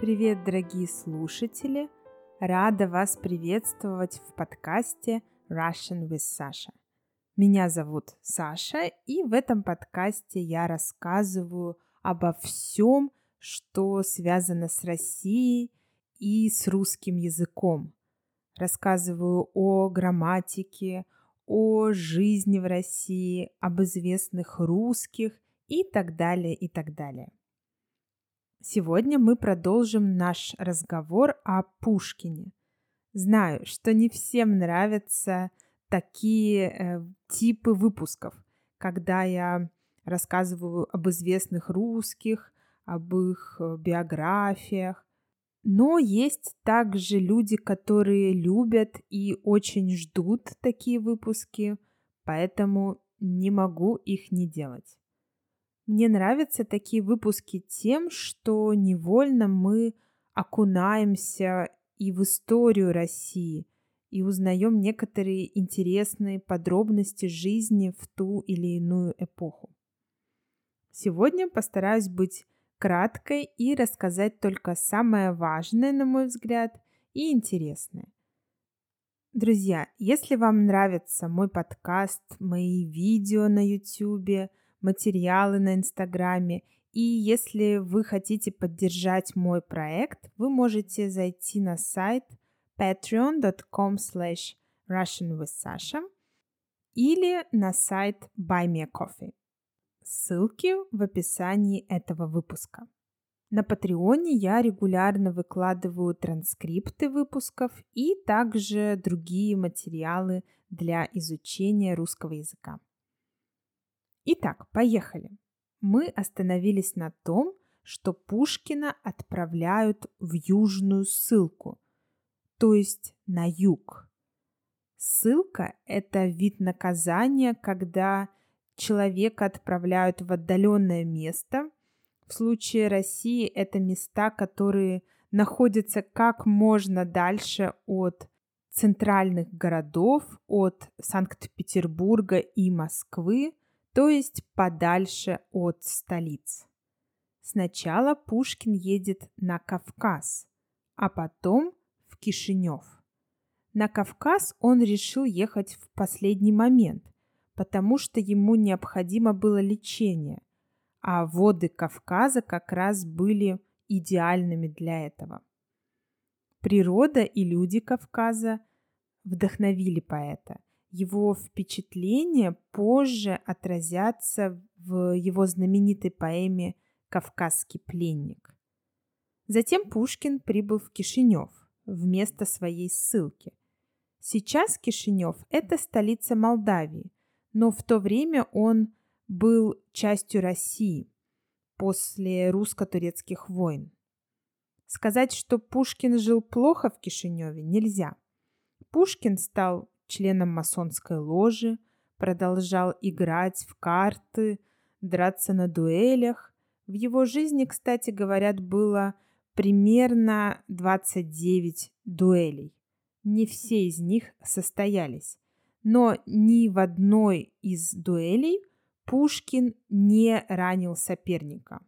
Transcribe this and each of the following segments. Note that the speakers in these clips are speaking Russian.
Привет, дорогие слушатели! Рада вас приветствовать в подкасте Russian with Sasha. Меня зовут Саша, и в этом подкасте я рассказываю обо всем, что связано с Россией и с русским языком. Рассказываю о грамматике, о жизни в России, об известных русских и так далее, и так далее. Сегодня мы продолжим наш разговор о Пушкине. Знаю, что не всем нравятся такие э, типы выпусков, когда я рассказываю об известных русских, об их э, биографиях. Но есть также люди, которые любят и очень ждут такие выпуски, поэтому не могу их не делать. Мне нравятся такие выпуски тем, что невольно мы окунаемся и в историю России, и узнаем некоторые интересные подробности жизни в ту или иную эпоху. Сегодня постараюсь быть краткой и рассказать только самое важное, на мой взгляд, и интересное. Друзья, если вам нравится мой подкаст, мои видео на YouTube, материалы на Инстаграме. И если вы хотите поддержать мой проект, вы можете зайти на сайт patreon.com slash russianwithsasha или на сайт Buy Me a Coffee. Ссылки в описании этого выпуска. На Патреоне я регулярно выкладываю транскрипты выпусков и также другие материалы для изучения русского языка. Итак, поехали. Мы остановились на том, что Пушкина отправляют в южную ссылку, то есть на юг. Ссылка – это вид наказания, когда человека отправляют в отдаленное место. В случае России это места, которые находятся как можно дальше от центральных городов, от Санкт-Петербурга и Москвы, то есть подальше от столиц. Сначала Пушкин едет на Кавказ, а потом в Кишинев. На Кавказ он решил ехать в последний момент, потому что ему необходимо было лечение, а воды Кавказа как раз были идеальными для этого. Природа и люди Кавказа вдохновили поэта, его впечатления позже отразятся в его знаменитой поэме «Кавказский пленник». Затем Пушкин прибыл в Кишинев вместо своей ссылки. Сейчас Кишинев – это столица Молдавии, но в то время он был частью России после русско-турецких войн. Сказать, что Пушкин жил плохо в Кишиневе, нельзя. Пушкин стал членом масонской ложи, продолжал играть в карты, драться на дуэлях. В его жизни, кстати, говорят, было примерно 29 дуэлей. Не все из них состоялись, но ни в одной из дуэлей Пушкин не ранил соперника.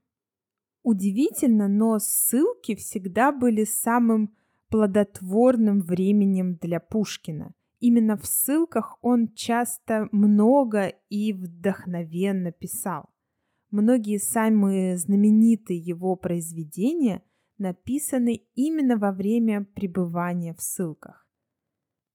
Удивительно, но ссылки всегда были самым плодотворным временем для Пушкина. Именно в ссылках он часто много и вдохновенно писал. Многие самые знаменитые его произведения написаны именно во время пребывания в ссылках.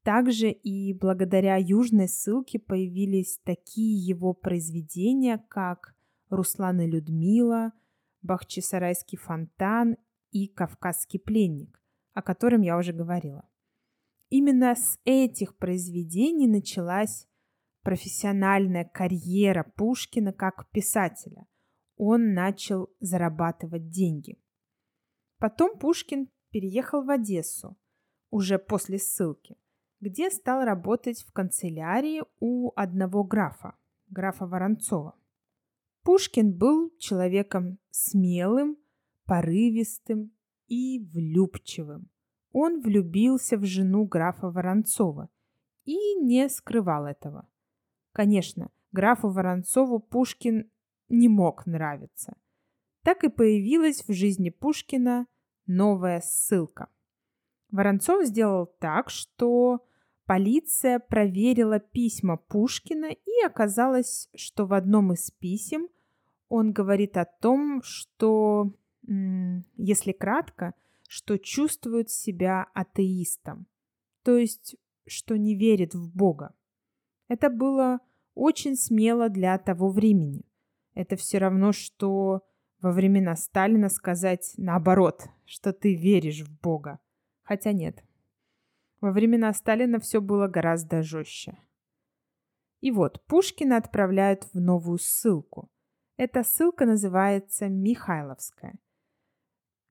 Также и благодаря южной ссылке появились такие его произведения, как «Руслан и Людмила», «Бахчисарайский фонтан» и «Кавказский пленник», о котором я уже говорила. Именно с этих произведений началась профессиональная карьера Пушкина как писателя. Он начал зарабатывать деньги. Потом Пушкин переехал в Одессу, уже после ссылки, где стал работать в канцелярии у одного графа, графа Воронцова. Пушкин был человеком смелым, порывистым и влюбчивым он влюбился в жену графа Воронцова и не скрывал этого. Конечно, графу Воронцову Пушкин не мог нравиться. Так и появилась в жизни Пушкина новая ссылка. Воронцов сделал так, что полиция проверила письма Пушкина и оказалось, что в одном из писем он говорит о том, что, если кратко, что чувствует себя атеистом, то есть что не верит в Бога. Это было очень смело для того времени. Это все равно, что во времена Сталина сказать наоборот, что ты веришь в Бога. Хотя нет. Во времена Сталина все было гораздо жестче. И вот Пушкина отправляют в новую ссылку. Эта ссылка называется Михайловская.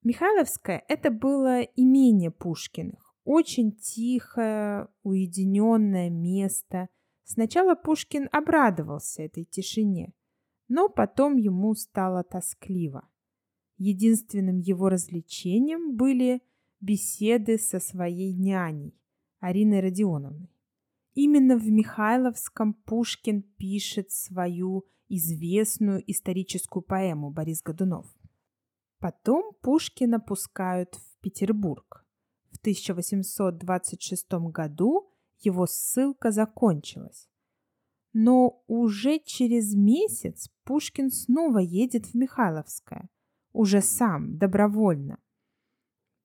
Михайловская – это было имение Пушкиных. Очень тихое, уединенное место. Сначала Пушкин обрадовался этой тишине, но потом ему стало тоскливо. Единственным его развлечением были беседы со своей няней, Ариной Родионовной. Именно в Михайловском Пушкин пишет свою известную историческую поэму «Борис Годунов». Потом Пушкина пускают в Петербург. В 1826 году его ссылка закончилась. Но уже через месяц Пушкин снова едет в Михайловское, уже сам, добровольно.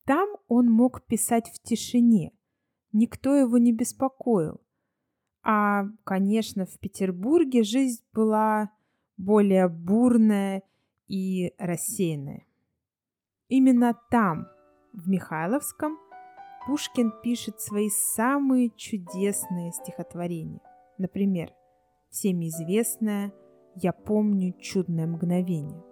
Там он мог писать в тишине, никто его не беспокоил. А, конечно, в Петербурге жизнь была более бурная и рассеянная. Именно там, в Михайловском, Пушкин пишет свои самые чудесные стихотворения. Например, всем известное «Я помню чудное мгновение».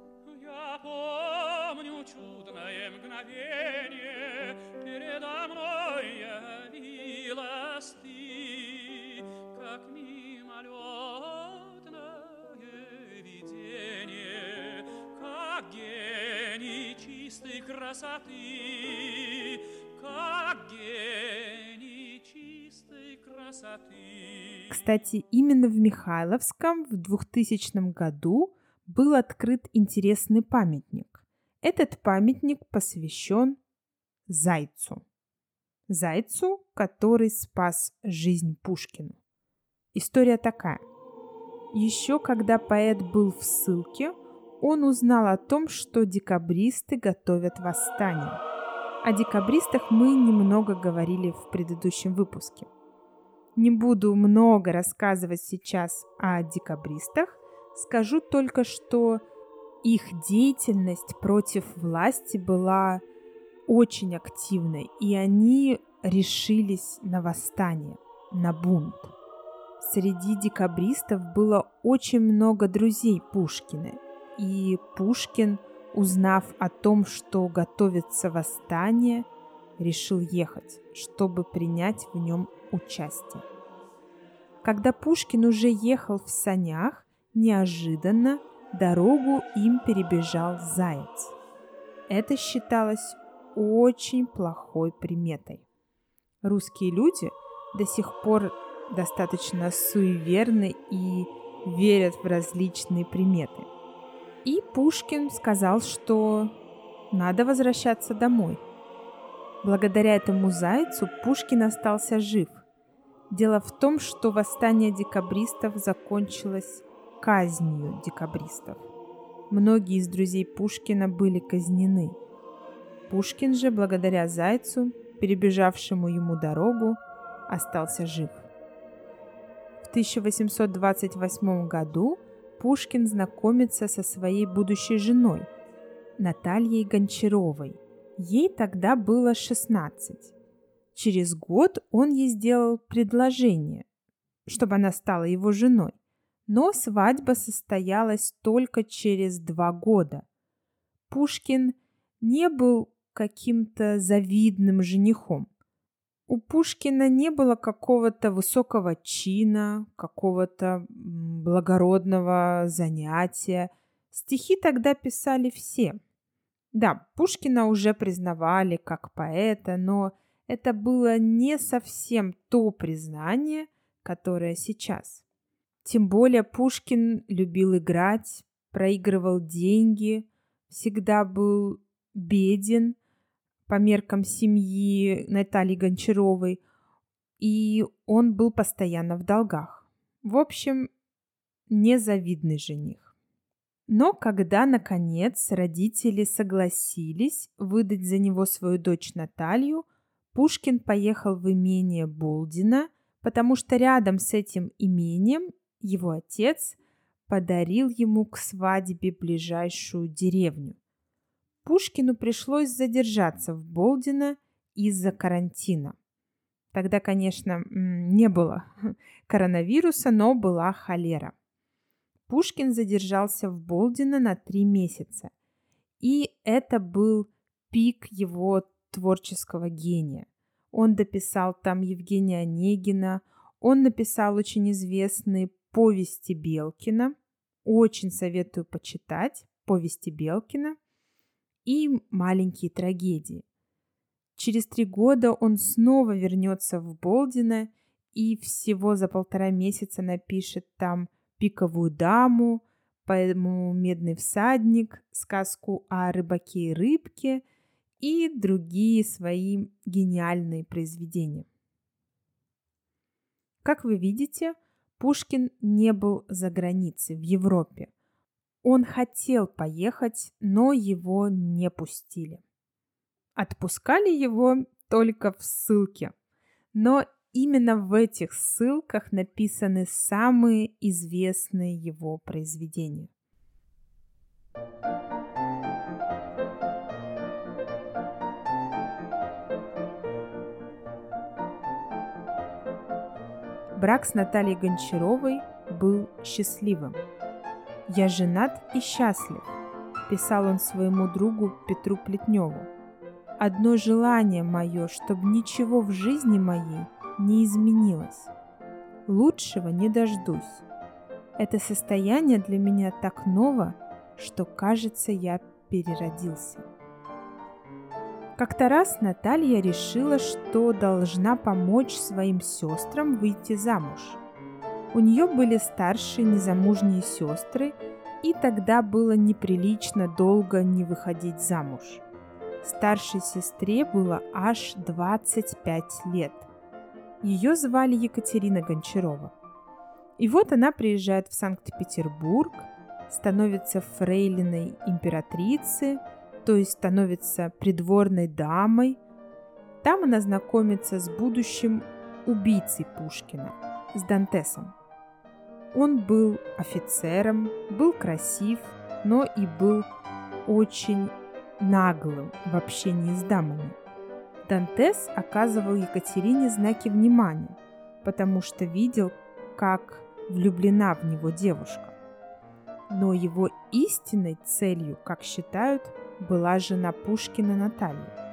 Красоты, как гений чистой красоты. Кстати, именно в Михайловском в 2000 году был открыт интересный памятник. Этот памятник посвящен Зайцу. Зайцу, который спас жизнь Пушкину. История такая. Еще когда поэт был в ссылке, он узнал о том, что декабристы готовят восстание. О декабристах мы немного говорили в предыдущем выпуске. Не буду много рассказывать сейчас о декабристах, скажу только, что их деятельность против власти была очень активной, и они решились на восстание, на бунт. Среди декабристов было очень много друзей Пушкина, и Пушкин, узнав о том, что готовится восстание, решил ехать, чтобы принять в нем участие. Когда Пушкин уже ехал в санях, неожиданно дорогу им перебежал заяц. Это считалось очень плохой приметой. Русские люди до сих пор достаточно суеверны и верят в различные приметы – и Пушкин сказал, что надо возвращаться домой. Благодаря этому зайцу Пушкин остался жив. Дело в том, что восстание декабристов закончилось казнью декабристов. Многие из друзей Пушкина были казнены. Пушкин же, благодаря зайцу, перебежавшему ему дорогу, остался жив. В 1828 году Пушкин знакомится со своей будущей женой, Натальей Гончаровой. Ей тогда было 16. Через год он ей сделал предложение, чтобы она стала его женой. Но свадьба состоялась только через два года. Пушкин не был каким-то завидным женихом. У Пушкина не было какого-то высокого чина, какого-то благородного занятия. Стихи тогда писали все. Да, Пушкина уже признавали как поэта, но это было не совсем то признание, которое сейчас. Тем более Пушкин любил играть, проигрывал деньги, всегда был беден – по меркам семьи Натальи Гончаровой, и он был постоянно в долгах. В общем, незавидный жених. Но когда, наконец, родители согласились выдать за него свою дочь Наталью, Пушкин поехал в имение Болдина, потому что рядом с этим имением его отец подарил ему к свадьбе ближайшую деревню. Пушкину пришлось задержаться в Болдино из-за карантина. Тогда, конечно, не было коронавируса, но была холера. Пушкин задержался в Болдино на три месяца. И это был пик его творческого гения. Он дописал там Евгения Онегина, он написал очень известные повести Белкина. Очень советую почитать повести Белкина и маленькие трагедии. Через три года он снова вернется в Болдино и всего за полтора месяца напишет там «Пиковую даму», поэму «Медный всадник», сказку о рыбаке и рыбке и другие свои гениальные произведения. Как вы видите, Пушкин не был за границей, в Европе. Он хотел поехать, но его не пустили. Отпускали его только в ссылке. Но именно в этих ссылках написаны самые известные его произведения. Брак с Натальей Гончаровой был счастливым. «Я женат и счастлив», – писал он своему другу Петру Плетневу. «Одно желание мое, чтобы ничего в жизни моей не изменилось. Лучшего не дождусь. Это состояние для меня так ново, что, кажется, я переродился». Как-то раз Наталья решила, что должна помочь своим сестрам выйти замуж. У нее были старшие незамужние сестры, и тогда было неприлично долго не выходить замуж. Старшей сестре было аж 25 лет. Ее звали Екатерина Гончарова. И вот она приезжает в Санкт-Петербург, становится фрейлиной императрицы – то есть становится придворной дамой. Там она знакомится с будущим убийцей Пушкина, с Дантесом. Он был офицером, был красив, но и был очень наглым в общении с дамами. Дантес оказывал Екатерине знаки внимания, потому что видел, как влюблена в него девушка. Но его истинной целью, как считают, была жена Пушкина Наталья.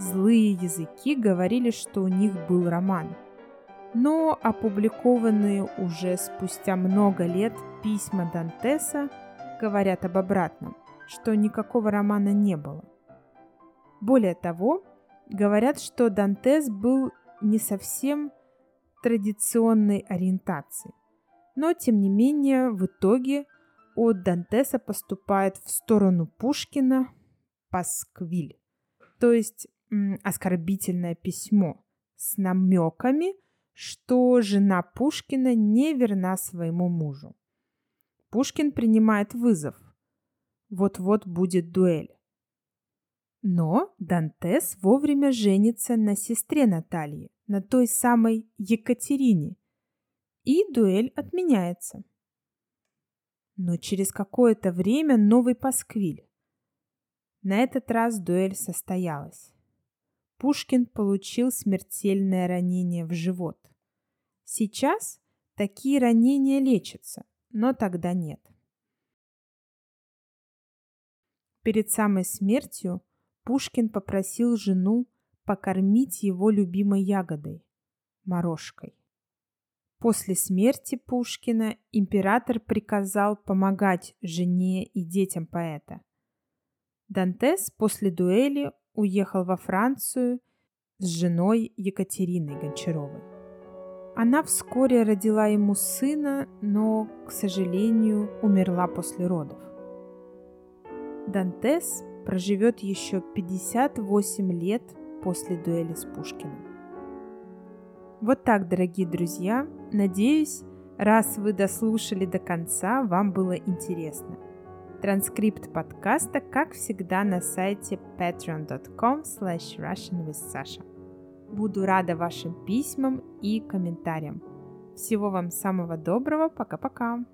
Злые языки говорили, что у них был роман. Но опубликованные уже спустя много лет письма Дантеса говорят об обратном, что никакого романа не было. Более того, говорят, что Дантес был не совсем традиционной ориентации. Но, тем не менее, в итоге от Дантеса поступает в сторону Пушкина пасквиль, то есть оскорбительное письмо с намеками, что жена Пушкина не верна своему мужу. Пушкин принимает вызов. Вот-вот будет дуэль. Но Дантес вовремя женится на сестре Натальи, на той самой Екатерине, и дуэль отменяется но через какое-то время новый пасквиль. На этот раз дуэль состоялась. Пушкин получил смертельное ранение в живот. Сейчас такие ранения лечатся, но тогда нет. Перед самой смертью Пушкин попросил жену покормить его любимой ягодой – морожкой. После смерти Пушкина император приказал помогать жене и детям поэта. Дантес после дуэли уехал во Францию с женой Екатериной Гончаровой. Она вскоре родила ему сына, но, к сожалению, умерла после родов. Дантес проживет еще 58 лет после дуэли с Пушкиным. Вот так, дорогие друзья. Надеюсь, раз вы дослушали до конца, вам было интересно. Транскрипт подкаста, как всегда, на сайте patreon.com slash russianwithsasha. Буду рада вашим письмам и комментариям. Всего вам самого доброго. Пока-пока.